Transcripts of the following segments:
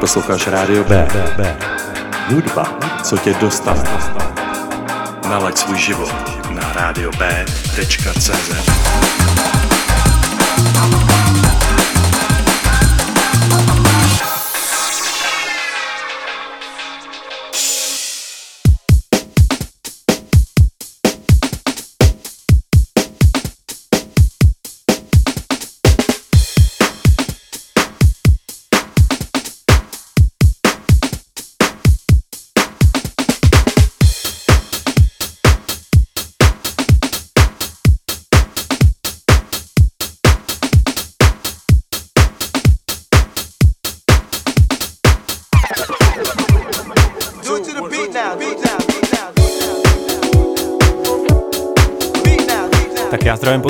Posloucháš Rádio B. B. Hudba, co tě dostane. Nalaď svůj život na radiob.cz. Zdravím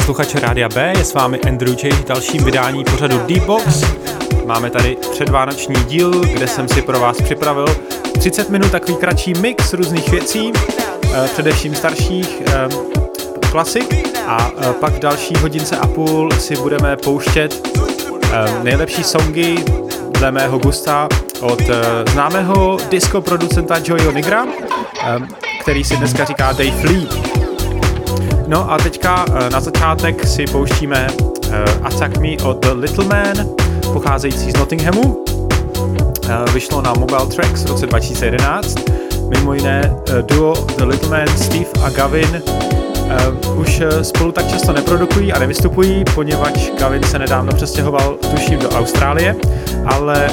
posluchače Rádia B, je s vámi Andrew J. v dalším vydání pořadu D-Box. Máme tady předvánoční díl, kde jsem si pro vás připravil 30 minut takový kratší mix různých věcí, eh, především starších eh, klasik a eh, pak v další hodince a půl si budeme pouštět nejlepší songy dle mého gusta od známého disco producenta Joeyho Nigra, který si dneska říká Dave Lee. No a teďka eh, na začátek si pouštíme eh, Attack Me od The Little Man, pocházející z Nottinghamu. Eh, vyšlo na Mobile Tracks v roce 2011. Mimo jiné duo The Little Man, Steve a Gavin už spolu tak často neprodukují a nevystupují, poněvadž Gavin se nedávno přestěhoval, tuším, do Austrálie, ale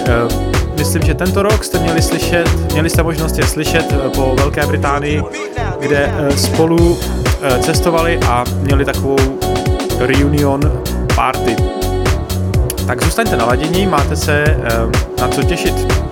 myslím, že tento rok jste měli slyšet, měli jste možnost je slyšet po Velké Británii, kde spolu Eh, cestovali a měli takovou reunion party. Tak zůstaňte naladění, máte se eh, na co těšit.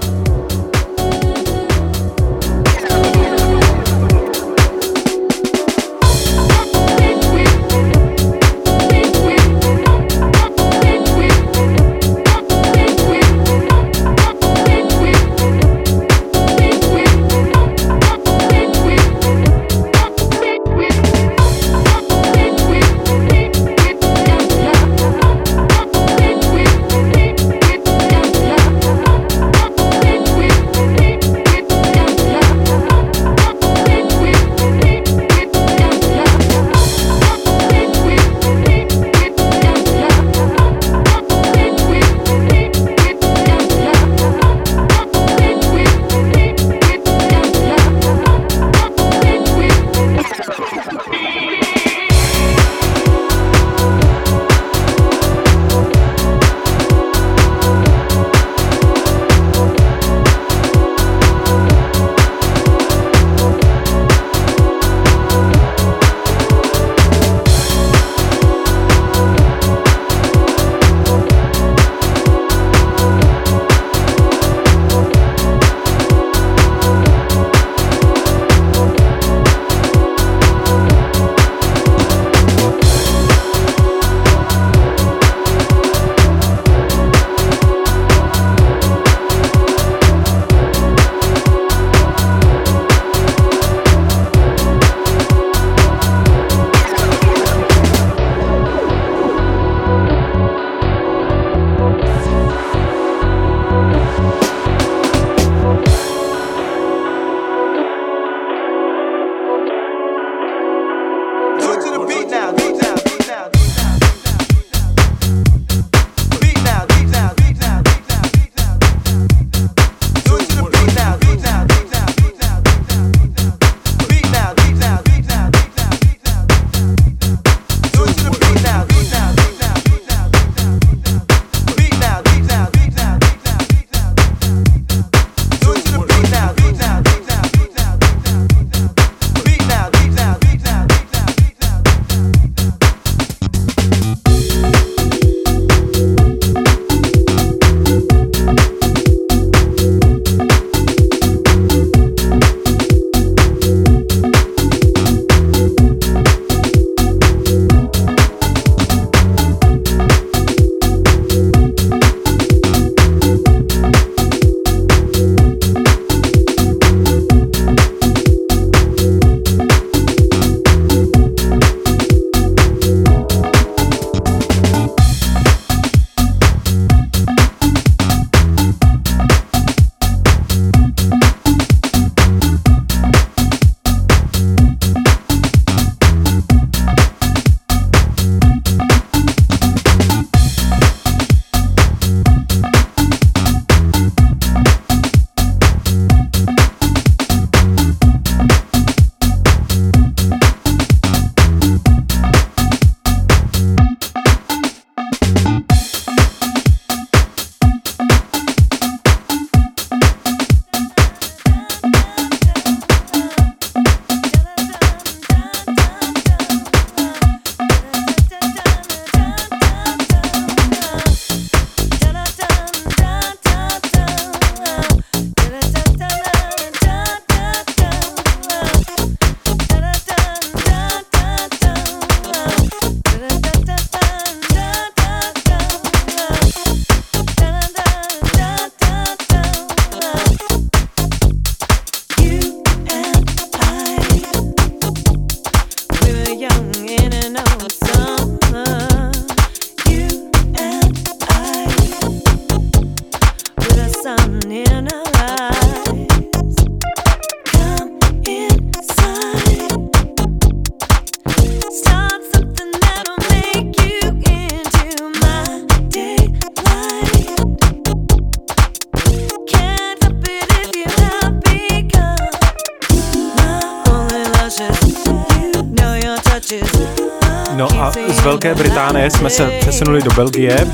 Do Belgie,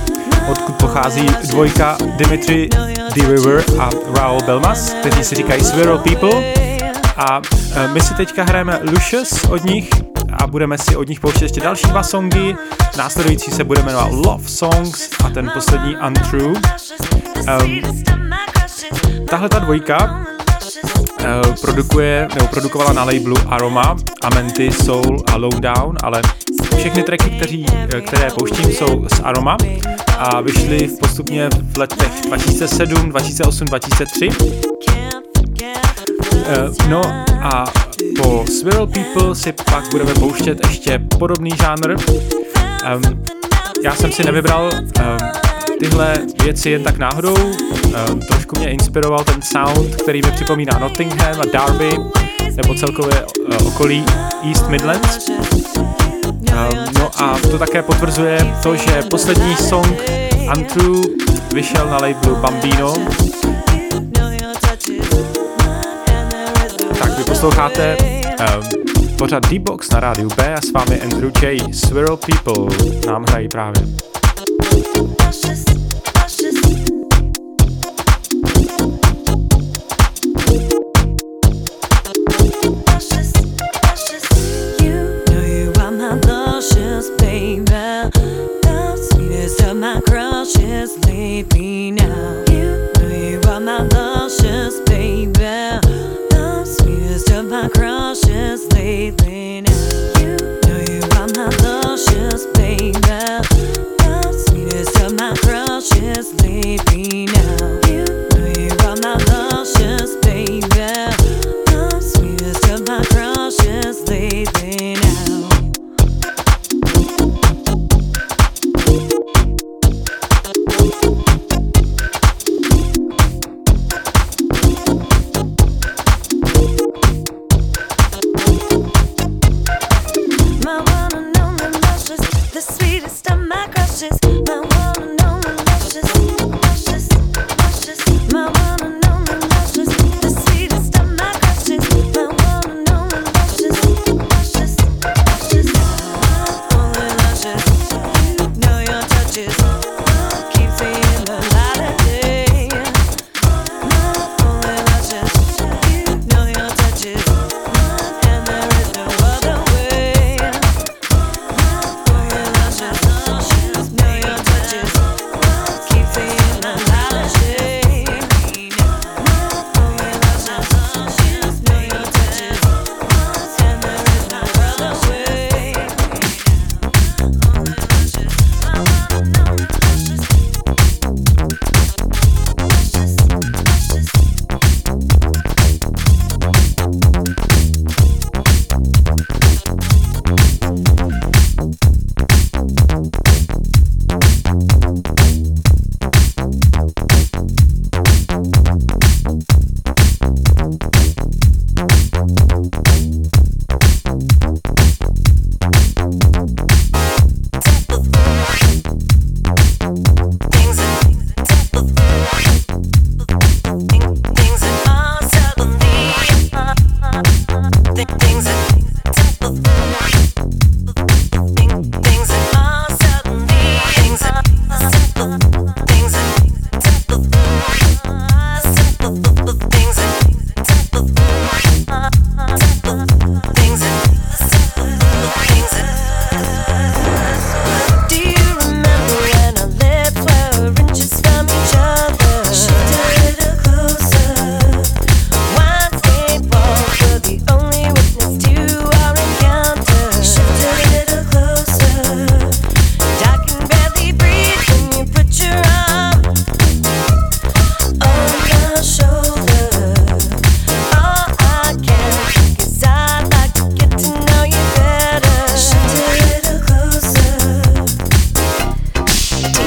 odkud pochází dvojka Dimitri D. River a Raoul Belmas, kteří si říkají Swirl People. A e, my si teďka hrajeme Lucius od nich a budeme si od nich pouštět ještě další dva songy. Následující se bude jmenovat Love Songs a ten poslední Untrue. Um, tahle ta dvojka uh, produkuje, nebo produkovala na labelu Aroma, Amenti, Soul a Lowdown, ale všechny tracky, kteří, eh, které pouštím, jsou z Aroma a vyšly postupně v letech 2007, 2008, 2003. Uh, no a po Swirl People si pak budeme pouštět ještě podobný žánr. Um, já jsem si nevybral um, tyhle věci jen tak náhodou. Um, trošku mě inspiroval ten sound, který mi připomíná Nottingham a Derby, nebo celkově uh, okolí East Midlands. Um, no a to také potvrzuje to, že poslední song Untrue vyšel na labelu Bambino. Tak vy posloucháte um, pořad D-Box na rádiu B a s vámi Andrew J. Swirl People nám hrají právě. byli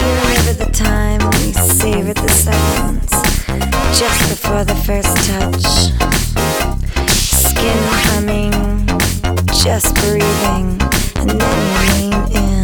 savor the time we savor the seconds, just before the first touch. Skin humming, just breathing, and then you lean in.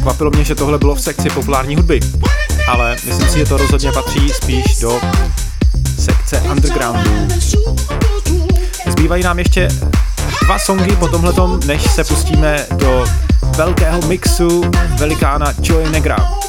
Překvapilo mě, že tohle bylo v sekci populární hudby. Ale myslím si, že to rozhodně patří spíš do sekce undergroundu. Zbývají nám ještě dva songy po tomhletom, než se pustíme do velkého mixu velikána Joey Negra.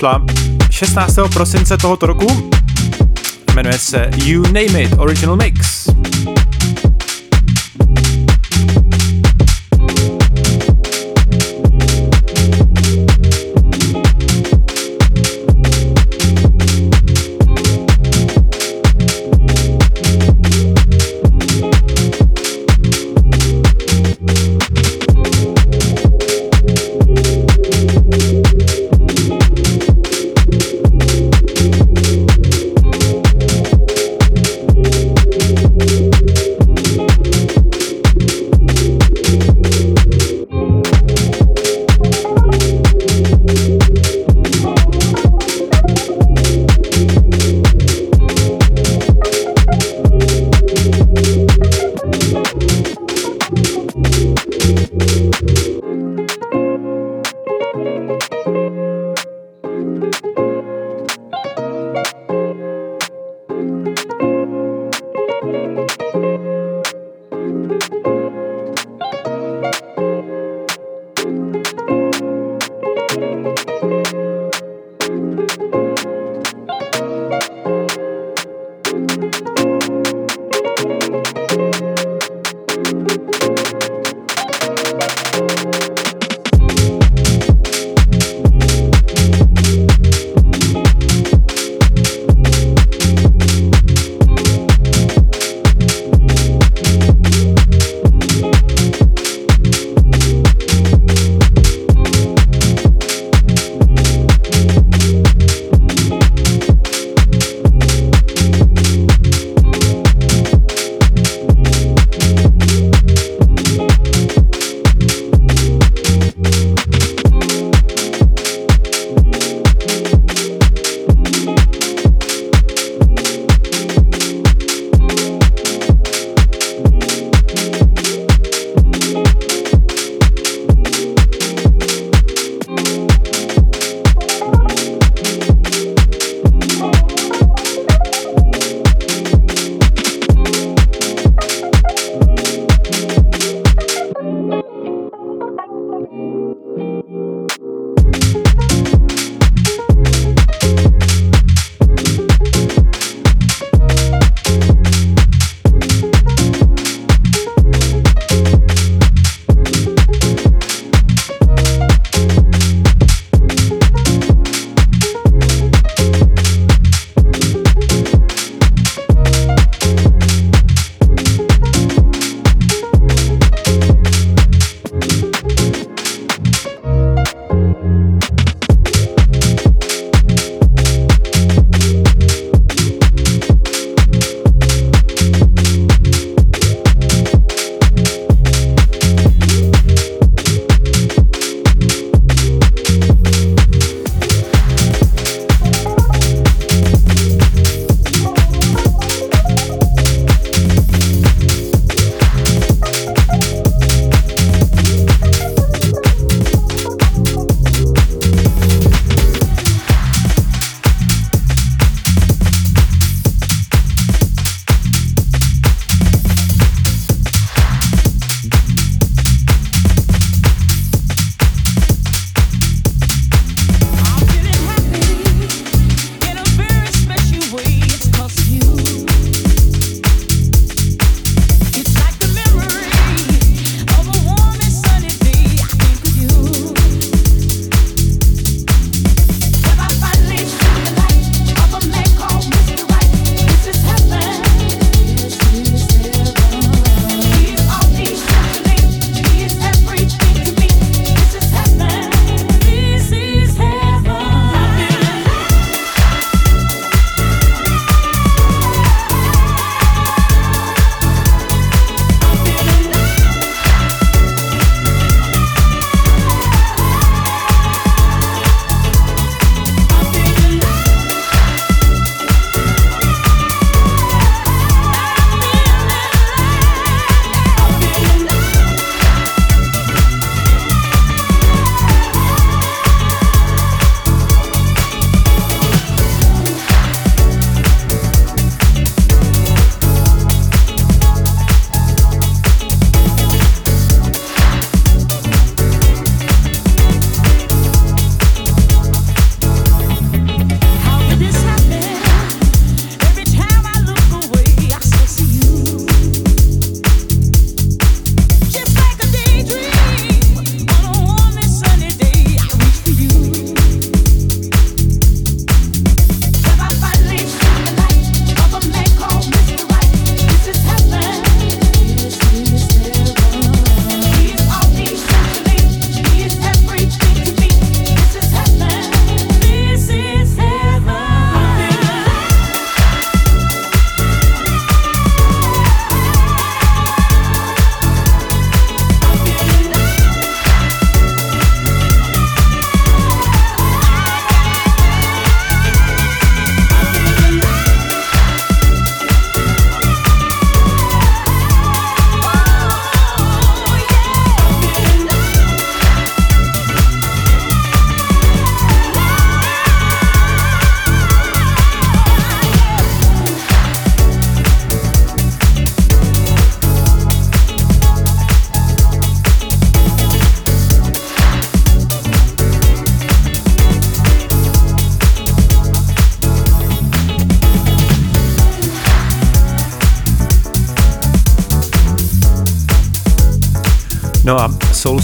Vyšla 16. prosince tohoto roku. Jmenuje se You Name It Original Mix.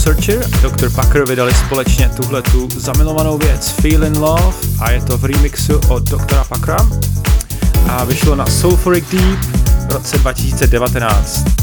Searcher a Dr. Packer vydali společně tuhle tu zamilovanou věc Feel in Love a je to v remixu od Dr. Packera a vyšlo na Sulfuric Deep v roce 2019.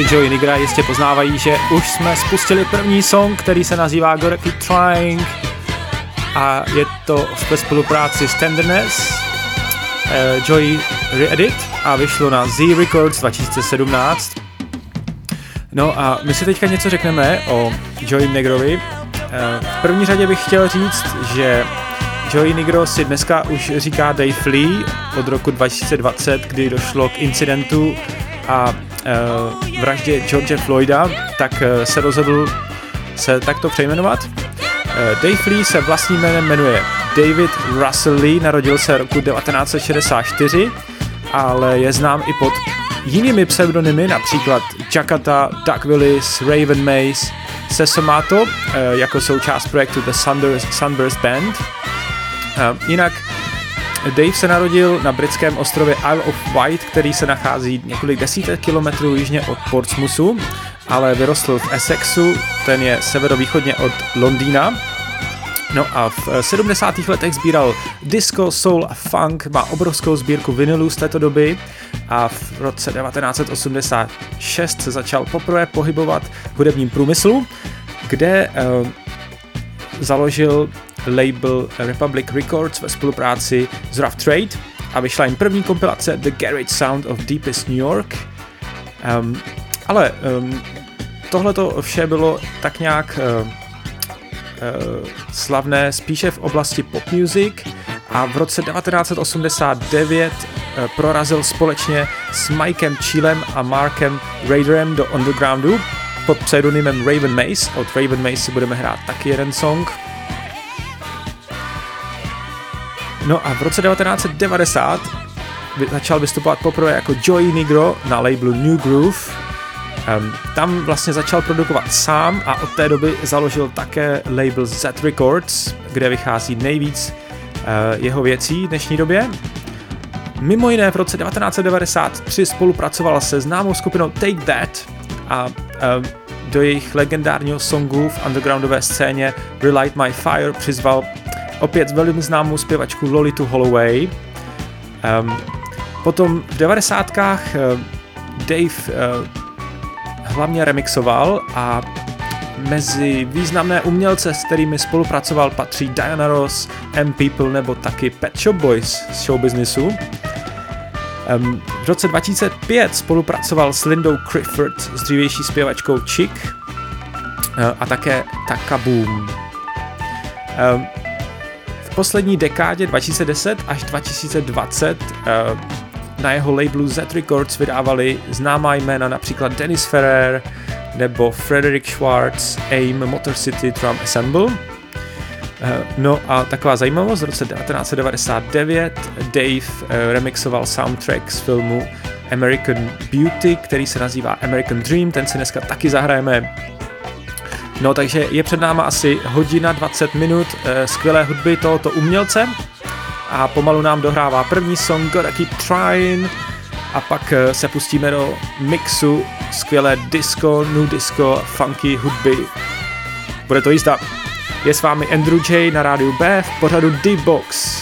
fanoušci Joey Nigra jistě poznávají, že už jsme spustili první song, který se nazývá Gotta Keep Trying a je to ve spolupráci s Tenderness, uh, Joey Reedit a vyšlo na Z Records 2017. No a my si teďka něco řekneme o Joey Negrovi. Uh, v první řadě bych chtěl říct, že Joey Negro si dneska už říká Dave Lee od roku 2020, kdy došlo k incidentu a vraždě George Floyda, tak uh, se rozhodl se takto přejmenovat. Uh, Dave Lee se vlastním jménem jmenuje David Russell Lee, narodil se roku 1964, ale je znám i pod jinými pseudonymy, například Jakarta, Doug Willis, Raven Mace, Sesomato, jako součást projektu The Sunburst, Sunburst Band. Jinak Dave se narodil na britském ostrově Isle of Wight, který se nachází několik desítek kilometrů jižně od Portsmouthu, ale vyrostl v Essexu, ten je severovýchodně od Londýna. No a v 70. letech sbíral disco, soul a funk, má obrovskou sbírku vinylů z této doby a v roce 1986 se začal poprvé pohybovat v hudebním průmyslu, kde uh, založil label Republic Records ve spolupráci s Rough Trade a vyšla jim první kompilace The Garage Sound of Deepest New York. Um, ale um, tohle to vše bylo tak nějak uh, uh, slavné spíše v oblasti pop music a v roce 1989 uh, prorazil společně s Mikem Chilem a Markem Raiderem do undergroundu pod pseudonymem Raven Mace. Od Raven Mace si budeme hrát taky jeden song. No a v roce 1990 začal vystupovat poprvé jako Joey Negro na labelu New Groove. Um, tam vlastně začal produkovat sám a od té doby založil také label Z Records, kde vychází nejvíc uh, jeho věcí v dnešní době. Mimo jiné v roce 1993 spolupracoval se známou skupinou Take That a do jejich legendárního songu v undergroundové scéně Relight My Fire přizval opět velmi známou zpěvačku Lolitu Holloway. Potom v devadesátkách uh, Dave uh, hlavně remixoval a mezi významné umělce, s kterými spolupracoval, patří Diana Ross, M People nebo taky Pet Shop Boys z showbiznisu. V roce 2005 spolupracoval s Lindou Clifford, s dřívější zpěvačkou Chick uh, a také Taka Boom. Um, poslední dekádě 2010 až 2020 uh, na jeho labelu Z Records vydávali známá jména například Dennis Ferrer nebo Frederick Schwartz, AIM, Motor City Drum Ensemble. Uh, no a taková zajímavost, v roce 1999 Dave uh, remixoval soundtrack z filmu American Beauty, který se nazývá American Dream, ten si dneska taky zahrajeme No takže je před náma asi hodina 20 minut e, skvělé hudby tohoto umělce a pomalu nám dohrává první song Gotta Keep Trying a pak se pustíme do mixu skvělé disco, new disco, funky hudby. Bude to jízda. Je s vámi Andrew J na rádiu B v pořadu D-Box.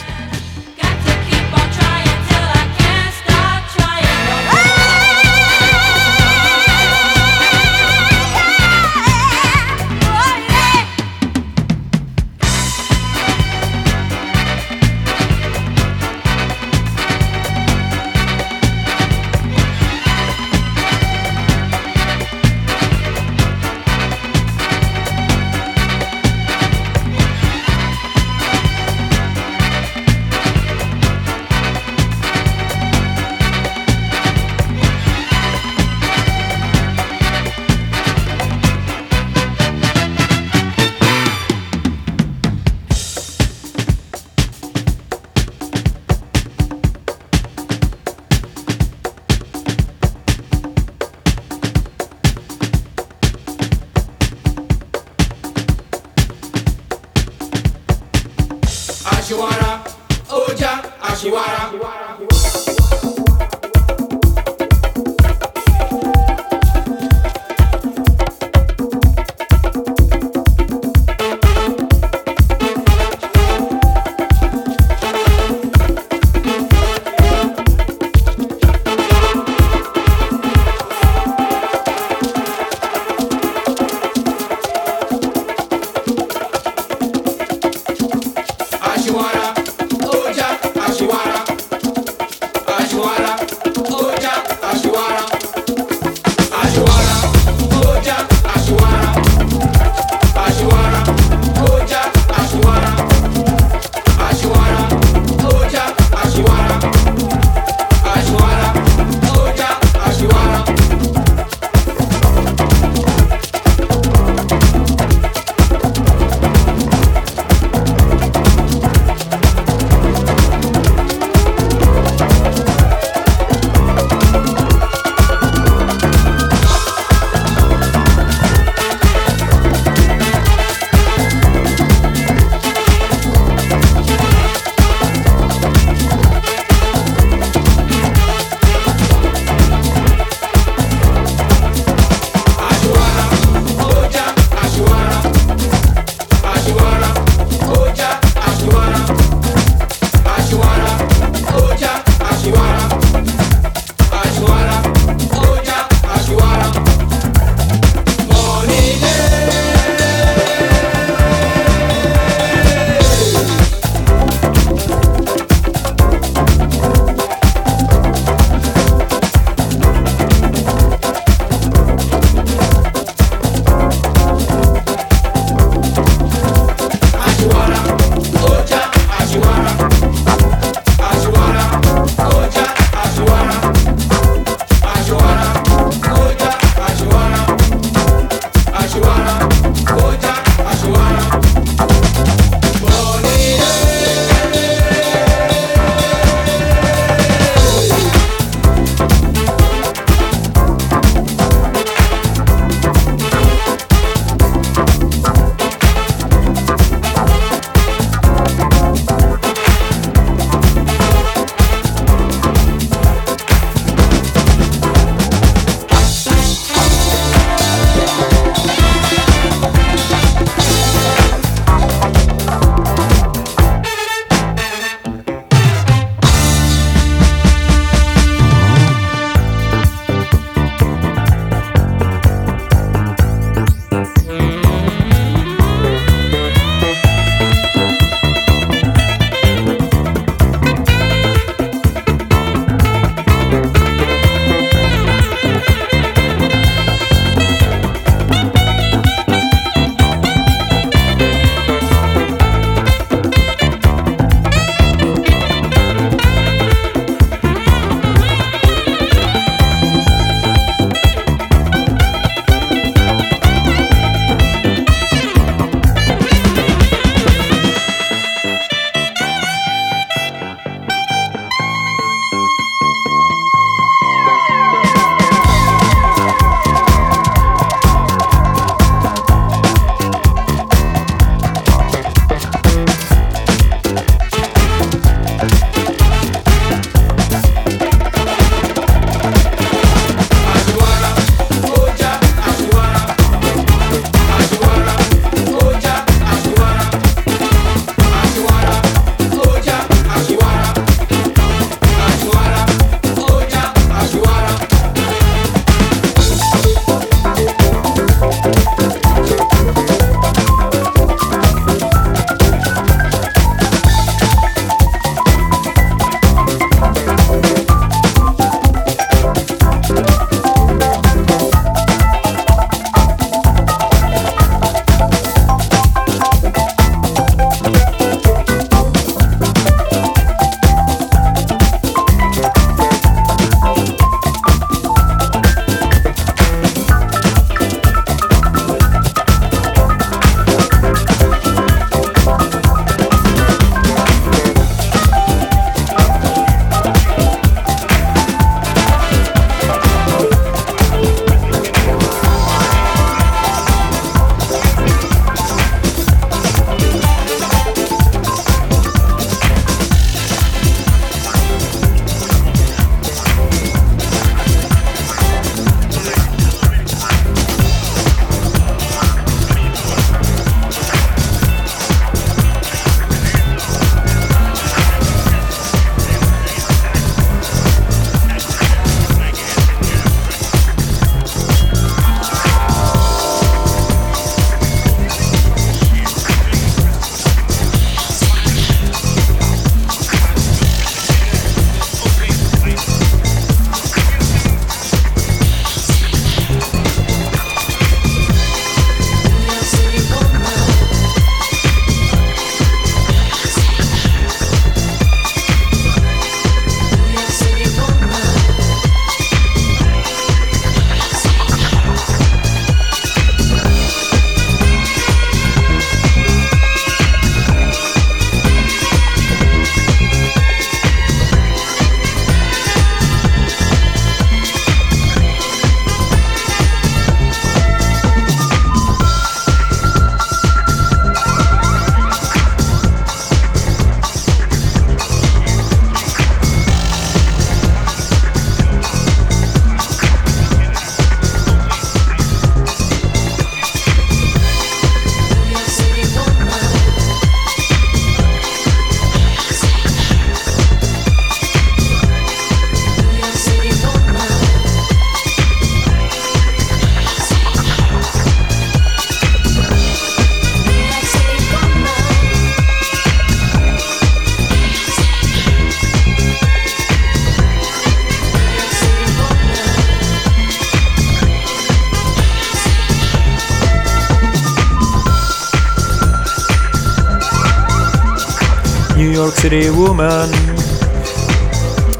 City Woman.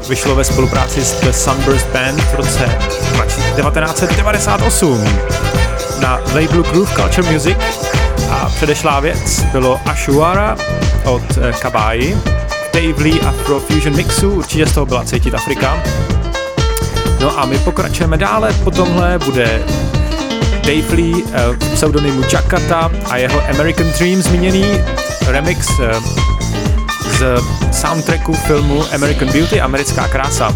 Vyšlo ve spolupráci s The Sunburst Band v roce 1998 na labelu Groove Culture Music a předešlá věc bylo Ashuara od eh, Kabai, Dave Lee Afro Fusion mixu, určitě z toho byla cítit Afrika. No a my pokračujeme dále, po tomhle bude Dave Lee eh, v pseudonymu Jakarta a jeho American Dream zmíněný remix eh, soundtracku filmu American Beauty, Americká krása.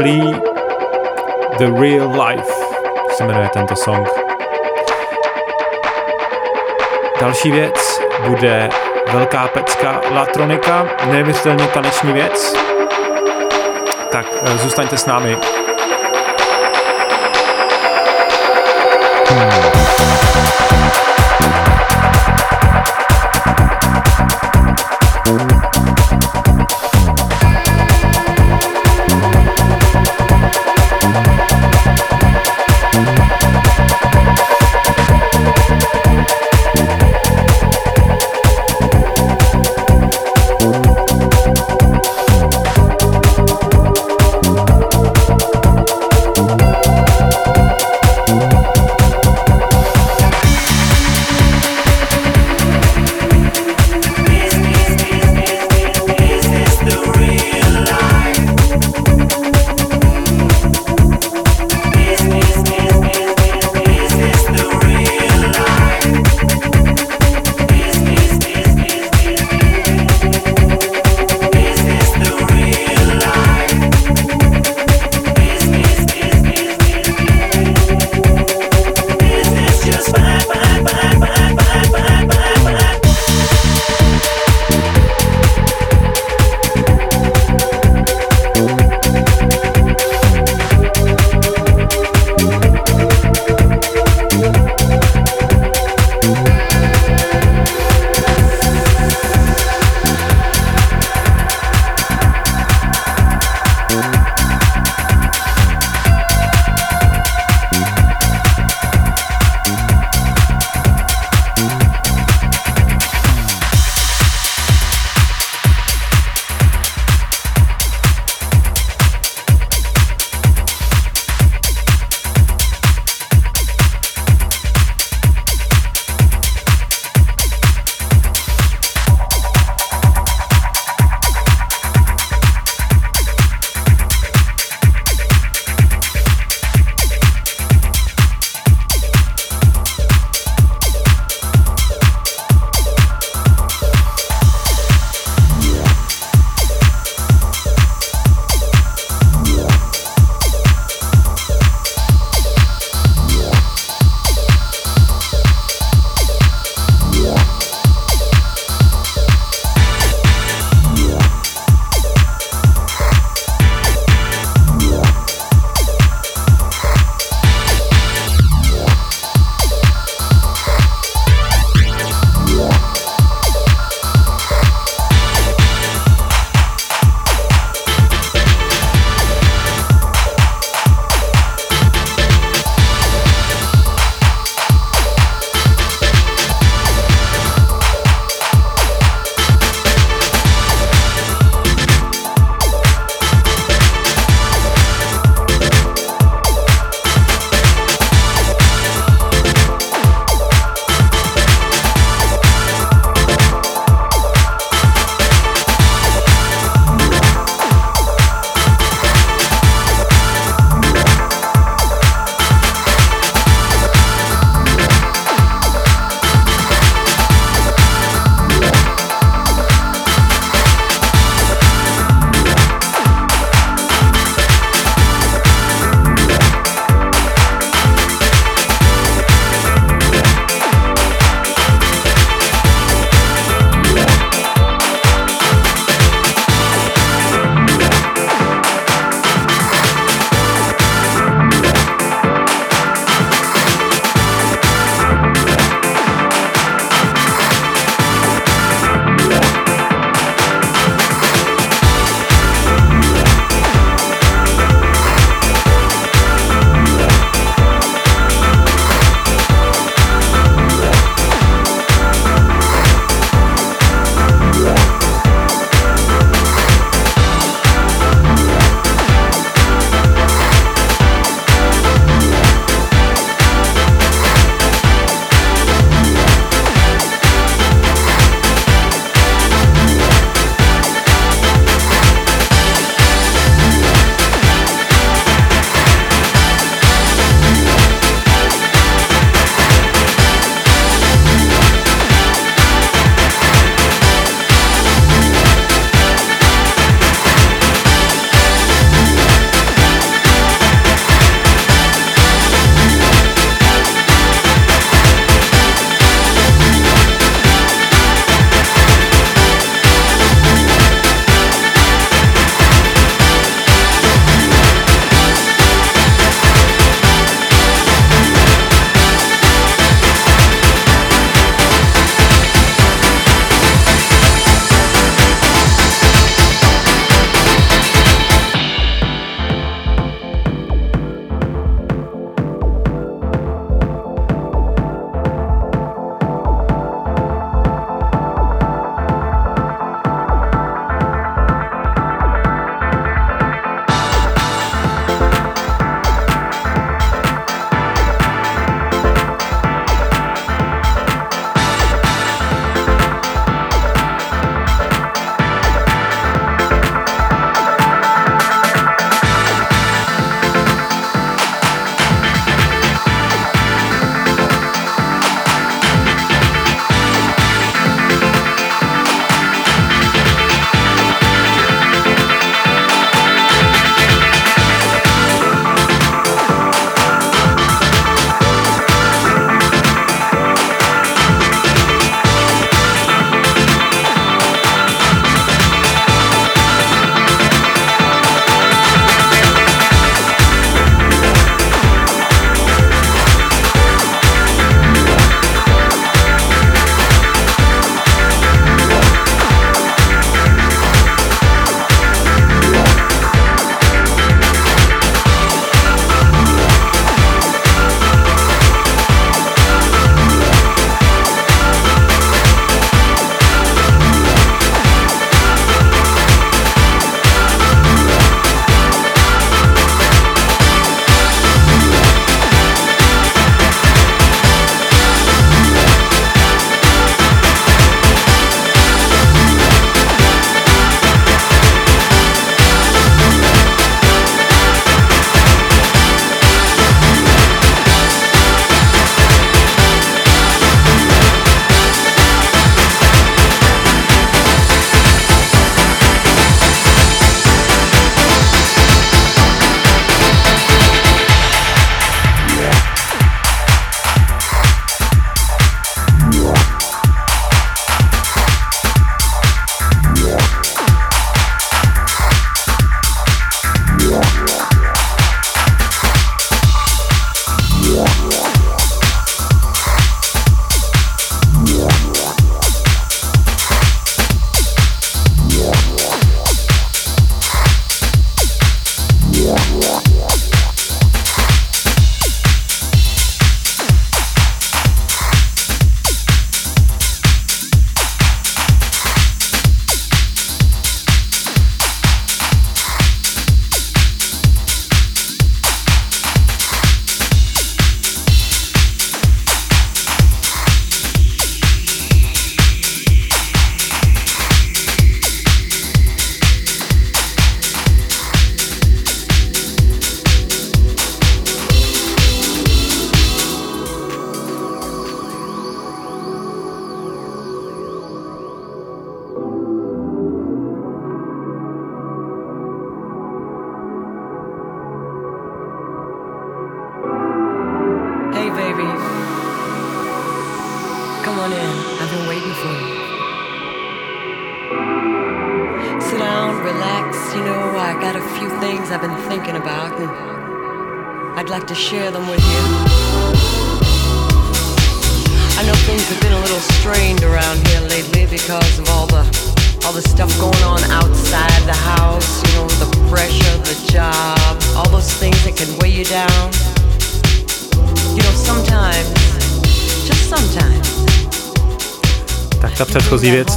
Lee, The Real Life se jmenuje tento song. Další věc bude velká pecka Latronika, neuvěřitelně taneční věc. Tak eh, zůstaňte s námi. Hmm.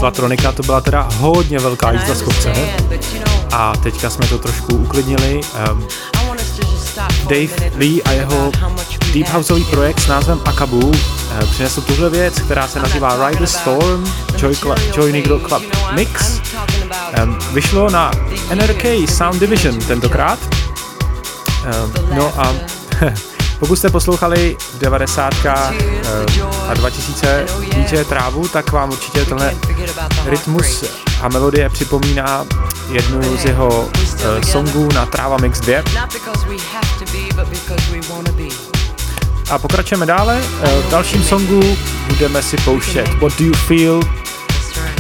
Svatronika to byla teda hodně velká jízda z kopce. A teďka jsme to trošku uklidnili. Ehm, Dave Lee a jeho Deep Houseový projekt s názvem Akabu eh, přinesl tuhle věc, která se nazývá Rider Storm Joy, Cl- Joy Negro Club Mix. Ehm, vyšlo na NRK Sound Division tentokrát. Ehm, no a pokud jste poslouchali 90 a 2000 DJ Trávu, tak vám určitě tenhle Rytmus a melodie připomíná jednu z jeho uh, songů na Tráva Mix 2. A pokračujeme dále. Eh, v dalším songu budeme si pouštět What Do You Feel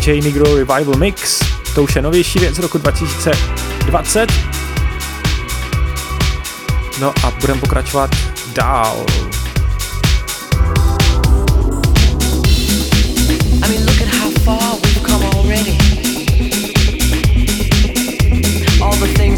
J. Negro Revival Mix. To už je novější věc z roku 2020. No a budeme pokračovat dál.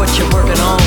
what you're working on.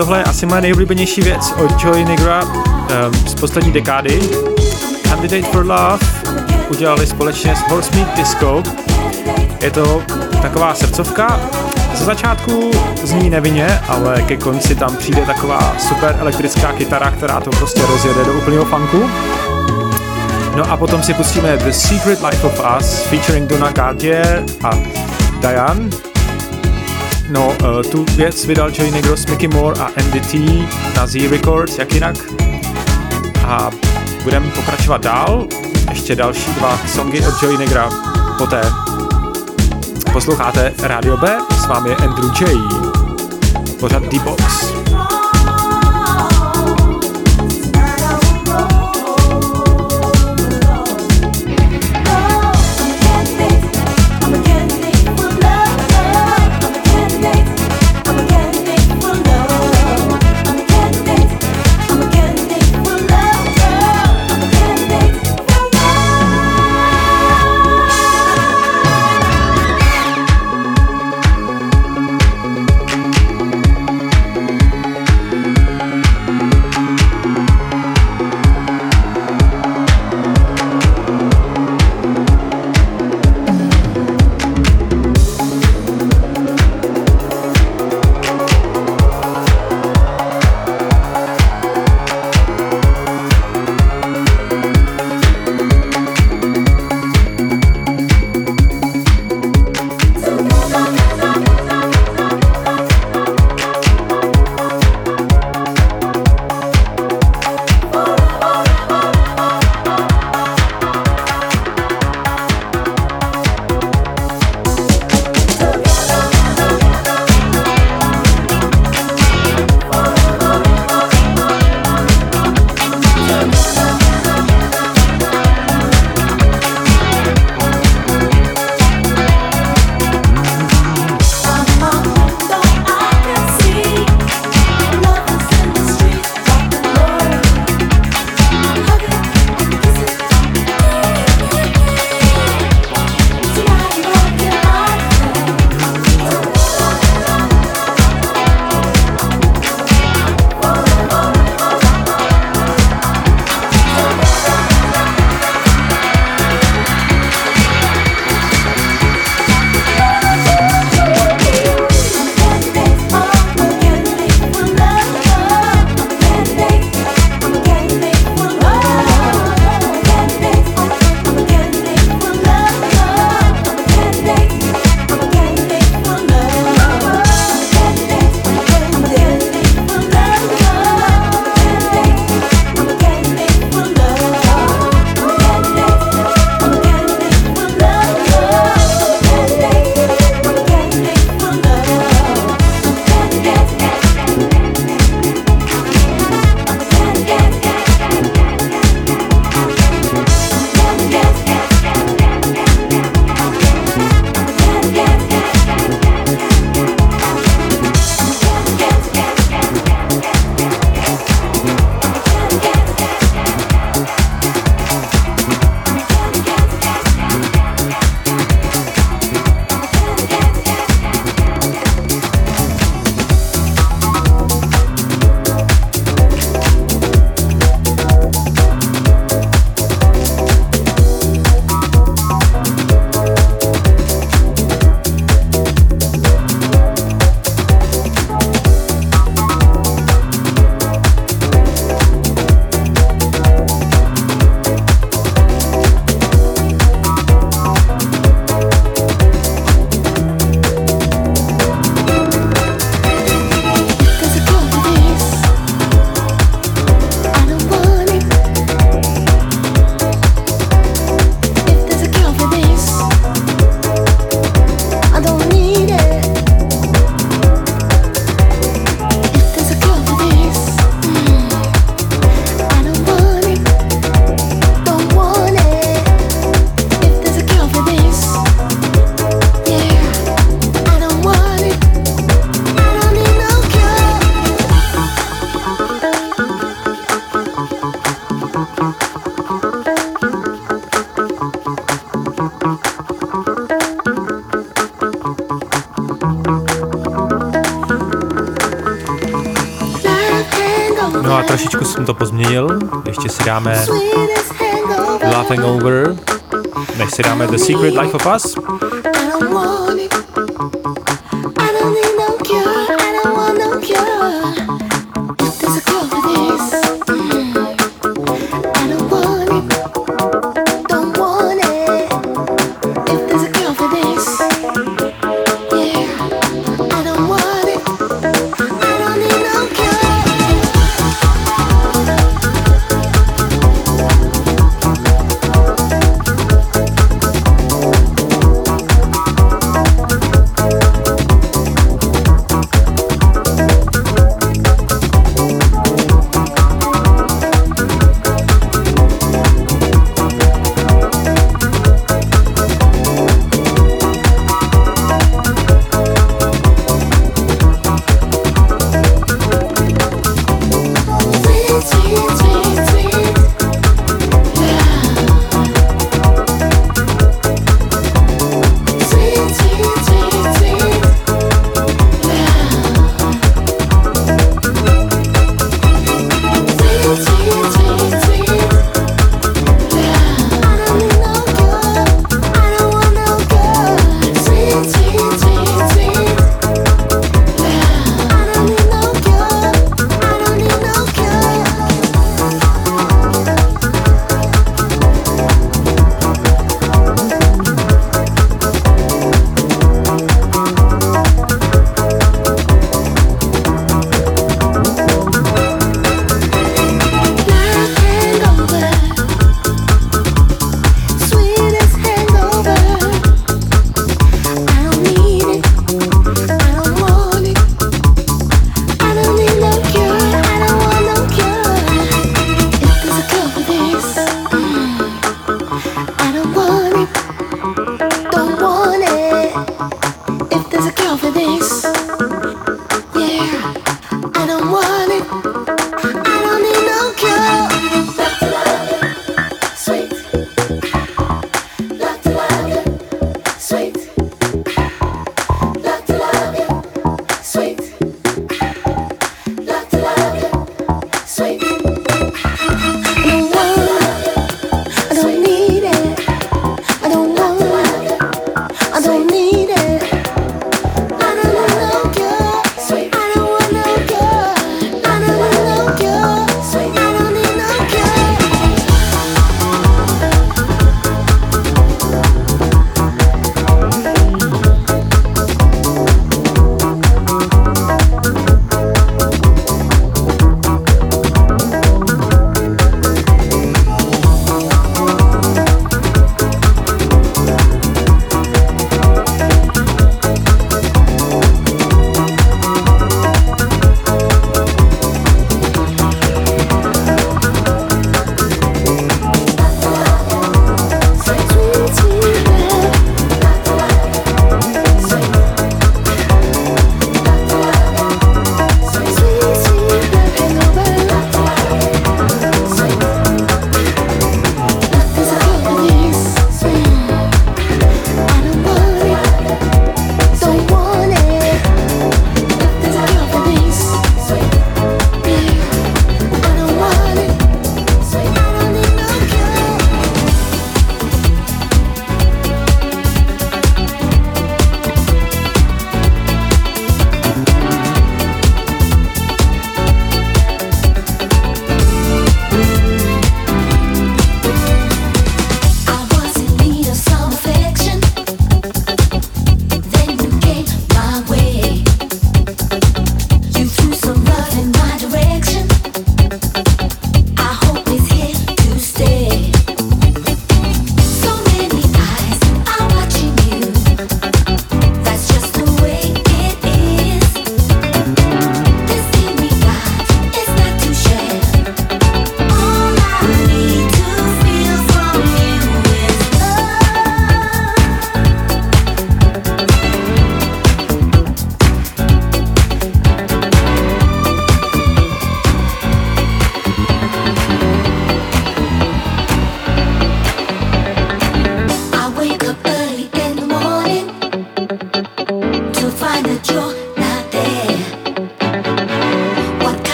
Tohle je asi moje nejoblíbenější věc od Joy Nigra um, z poslední dekády. Candidate for Love udělali společně s Horse Meat Disco. Je to taková srdcovka, ze začátku zní nevinně, ale ke konci tam přijde taková super elektrická kytara, která to prostě rozjede do úplného funku. No a potom si pustíme The Secret Life of Us featuring Donna Cartier a Diane. No, uh, tu věc vydal Joey Negro s Mickey Moore a Andy T na Z Records, jak jinak. A budeme pokračovat dál. Ještě další dva songy od Joey Negra poté. Posloucháte Radio B, s vámi je Andrew J. Pořad D-Box. dáme Laughing Over, než si dáme The Secret Life of Us.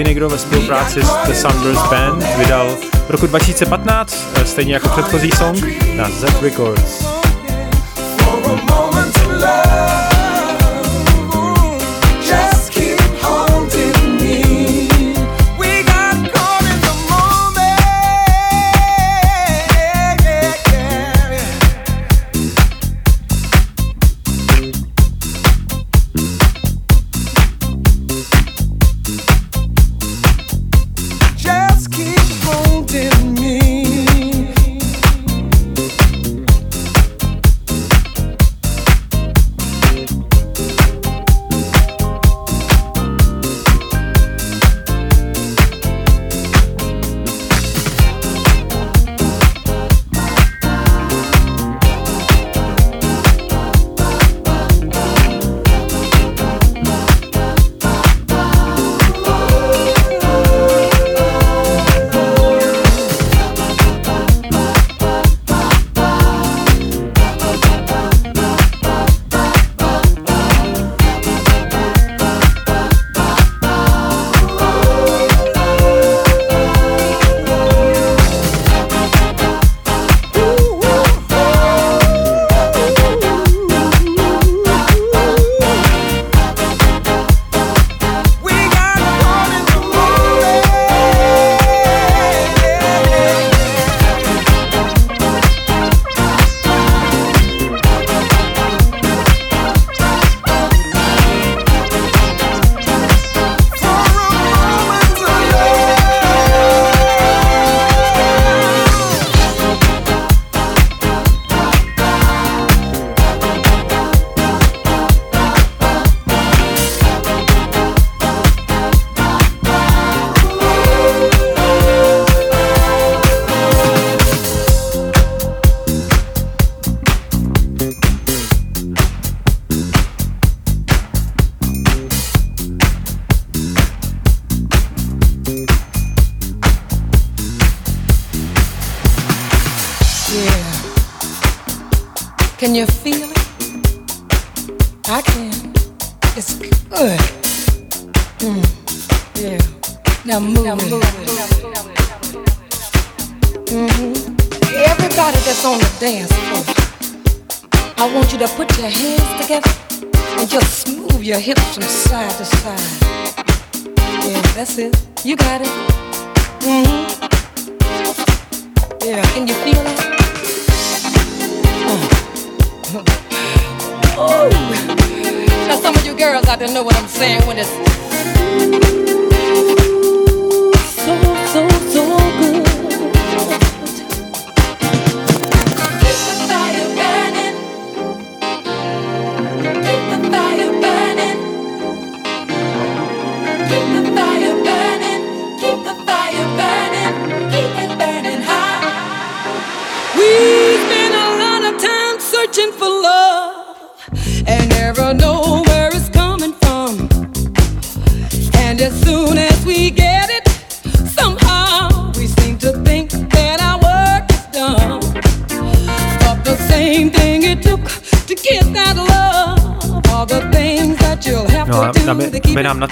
Joey Negro ve spolupráci s The Sanders Band vydal v roku 2015, eh, stejně jako předchozí song, na Z Records.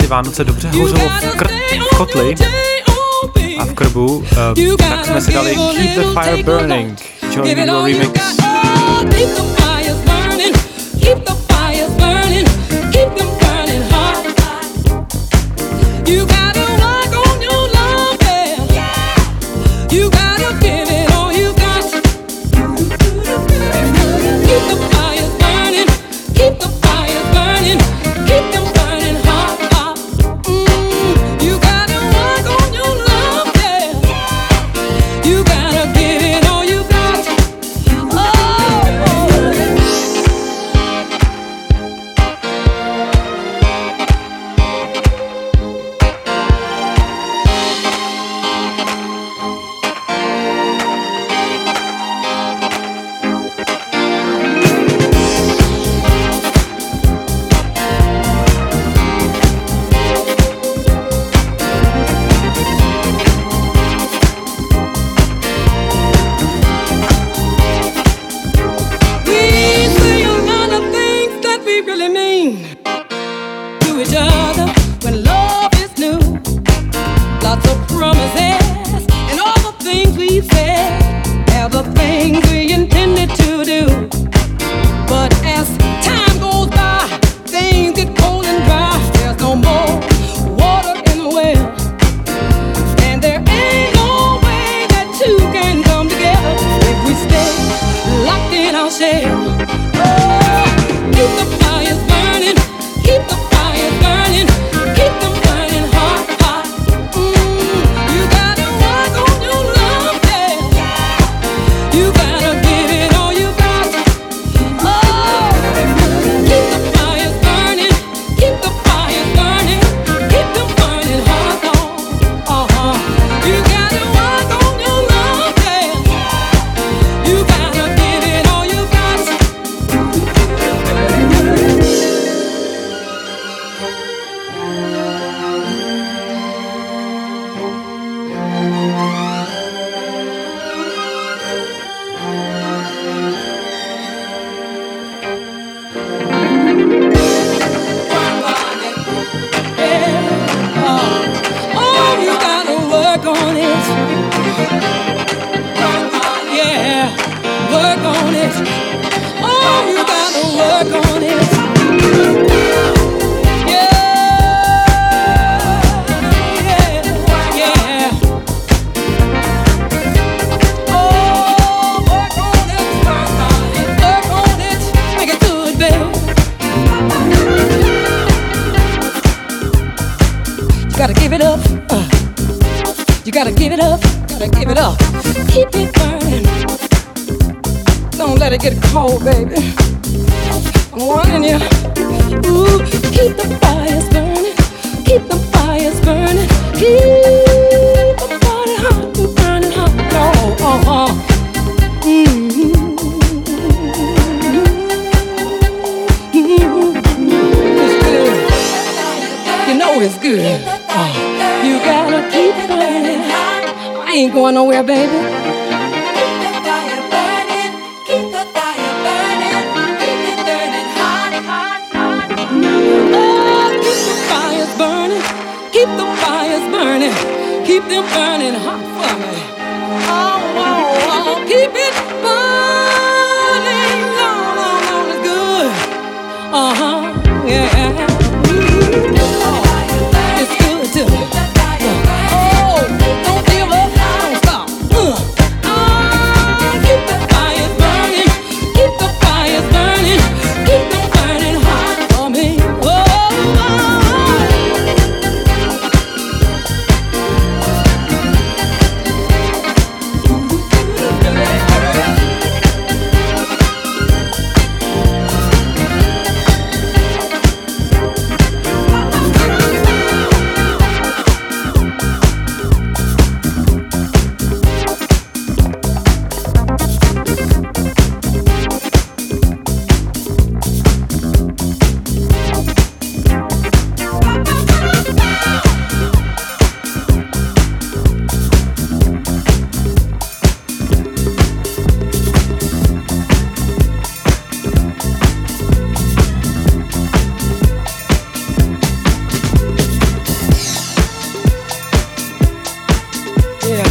Vánoce dobře hořelo v, kr- v kotli a v krbu, uh, tak jsme si dali Keep the Fire Burning, Johnny Remix.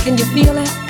Can you feel it?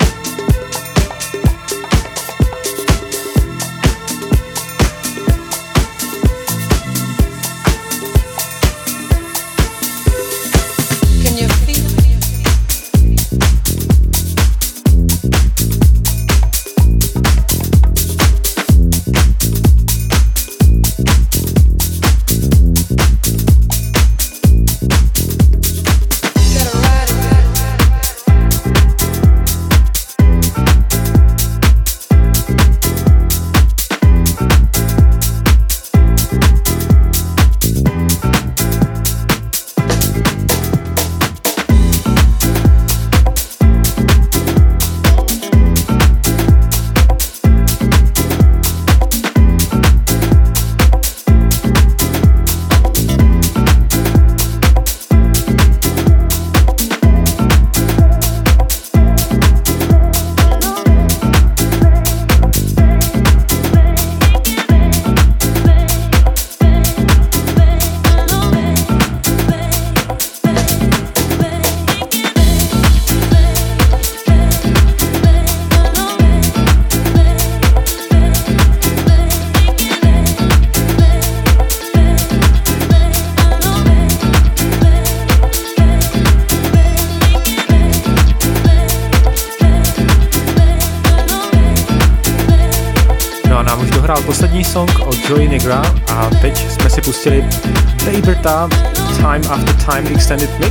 zannetme.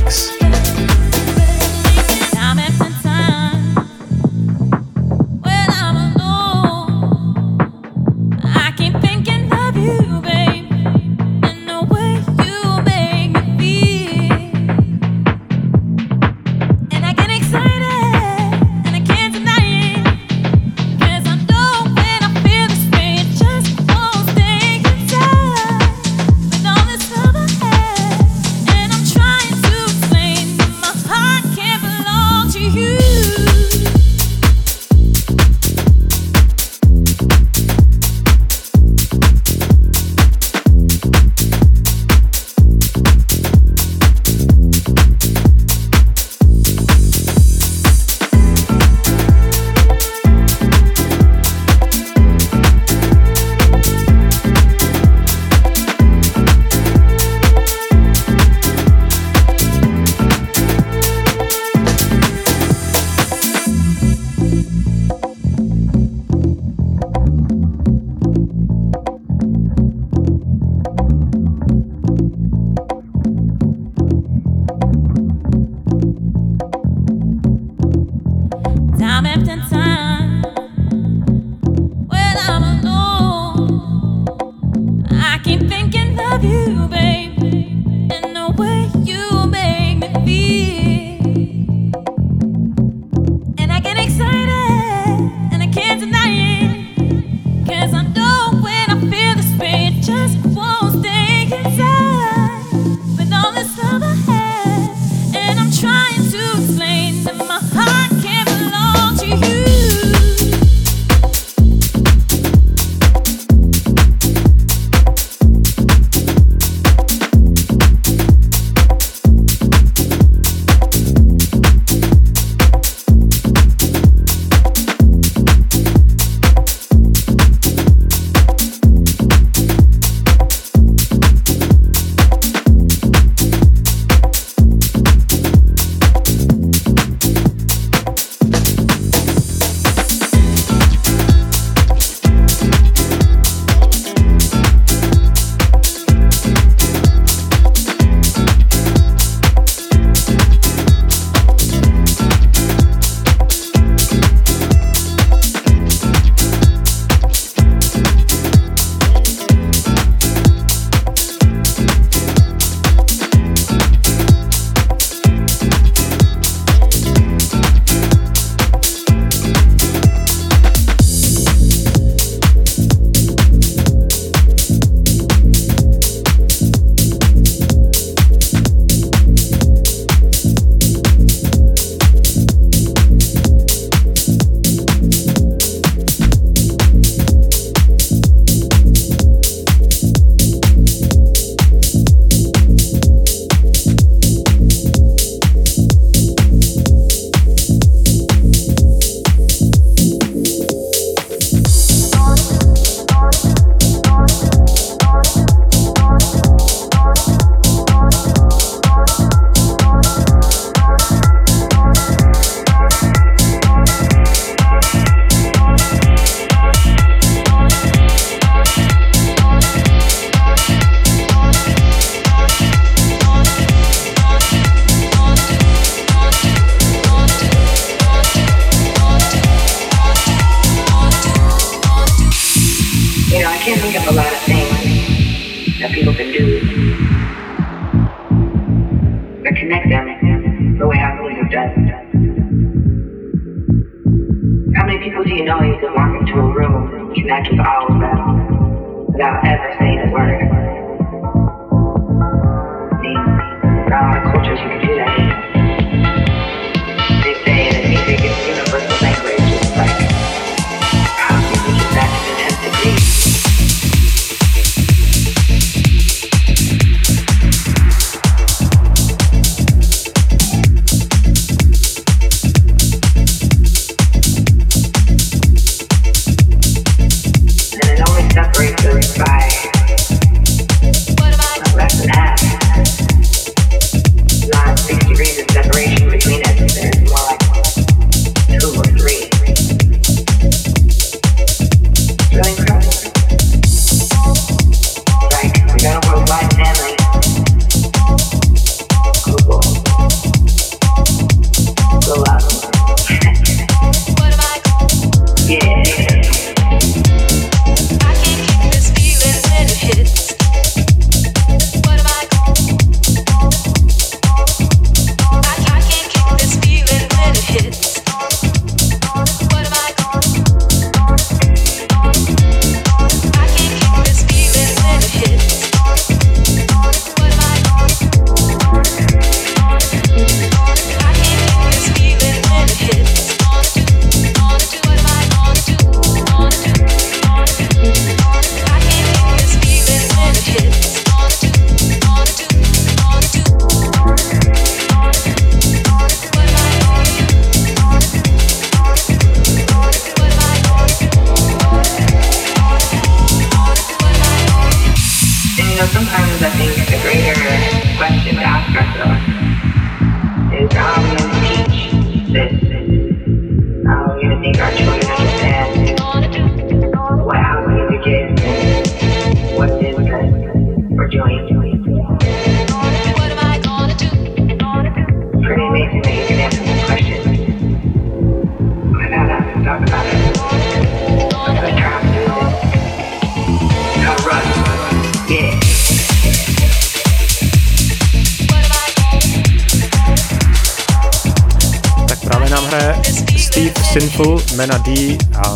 Mena D a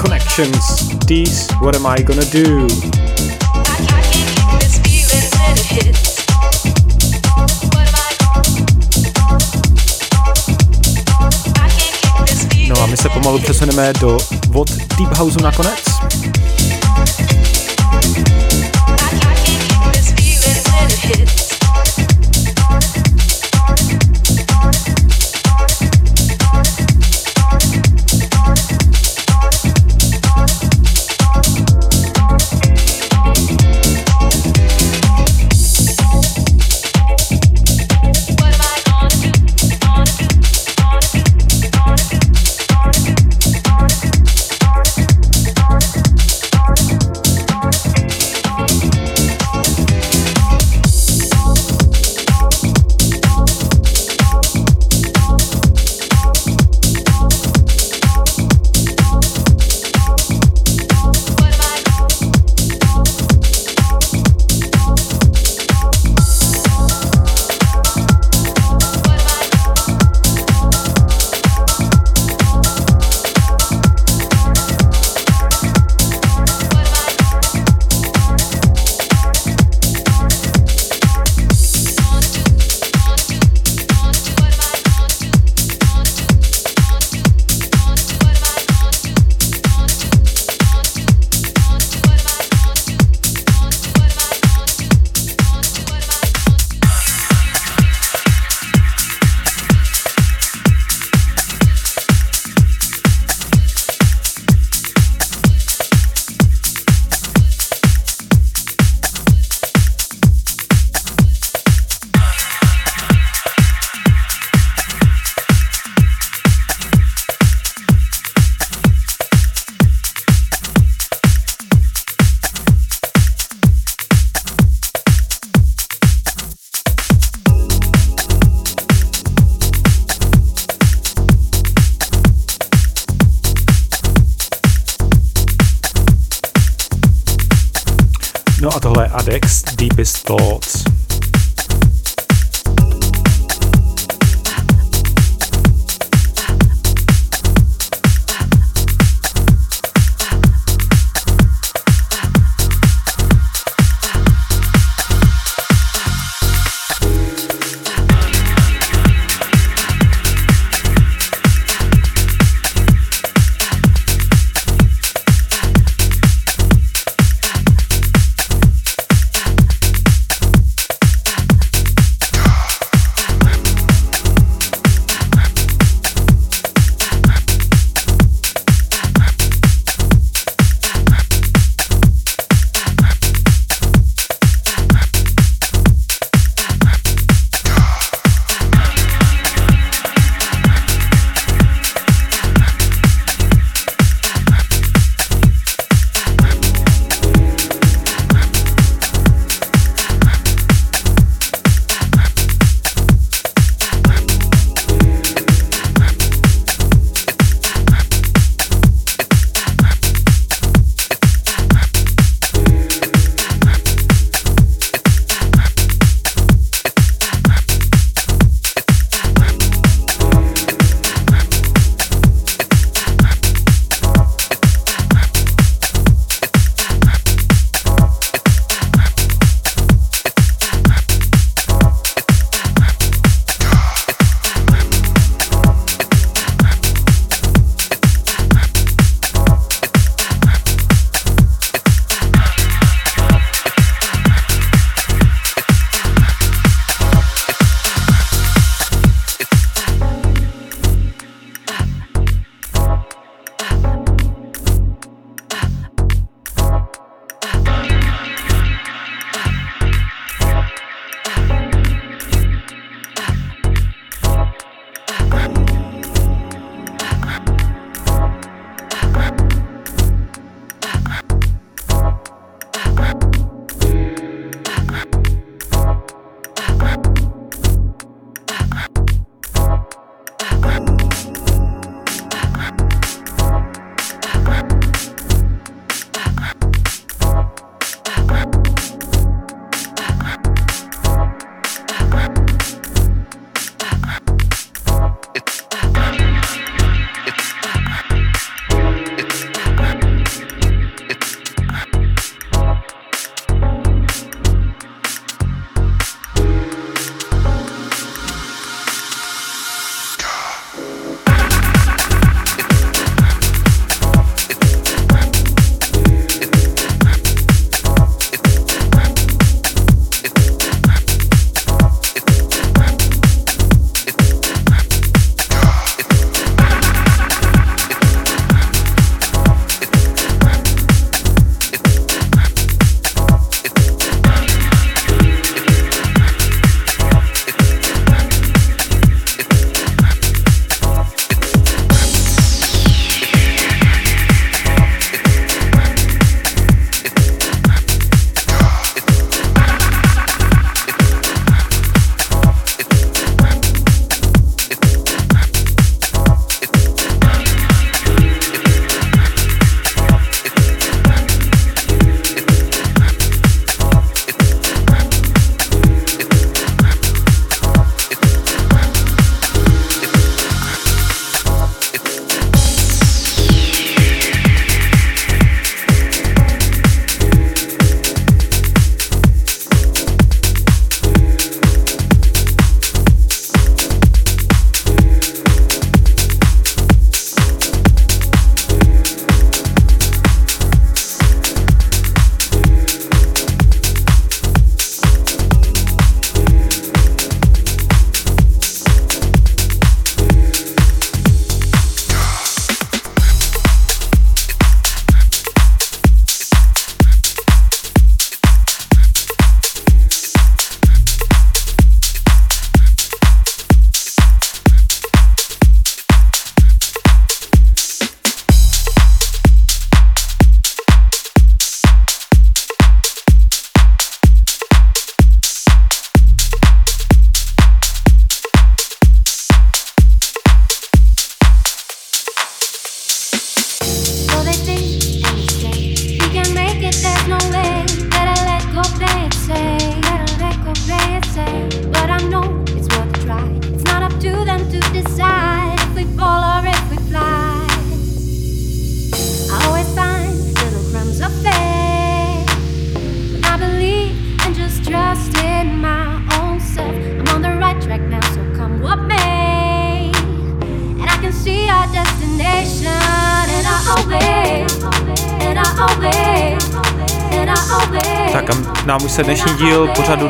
Connections. D's, what am I gonna do? No a my se pomalu přesuneme do Vod Deep Houseu nakonec.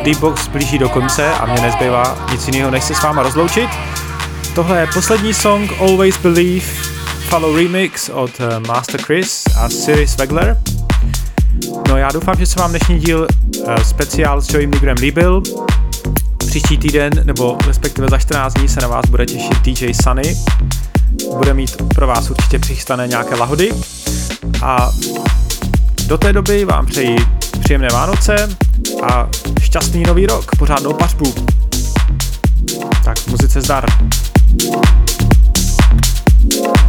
Beatbox blíží do konce a mě nezbývá nic jiného, než se s váma rozloučit. Tohle je poslední song Always Believe Follow Remix od eh, Master Chris a Siri Swagler. No já doufám, že se vám dnešní díl eh, speciál s Joey Migrem líbil. Příští týden, nebo respektive za 14 dní se na vás bude těšit DJ Sunny. Bude mít pro vás určitě přichystané nějaké lahody. A do té doby vám přeji příjemné Vánoce, a šťastný nový rok, pořádnou pařbu. Tak muzice zdar. Yeah.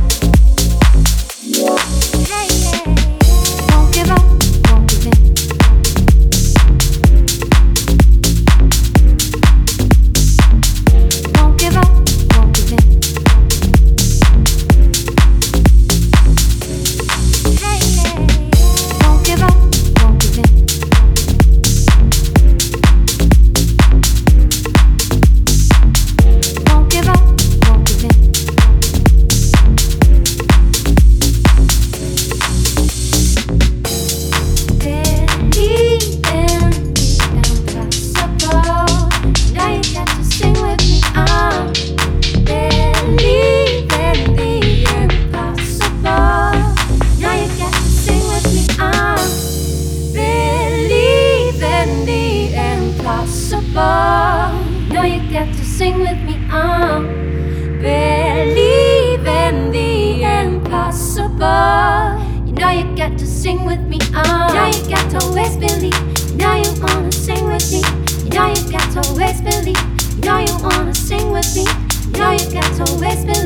always been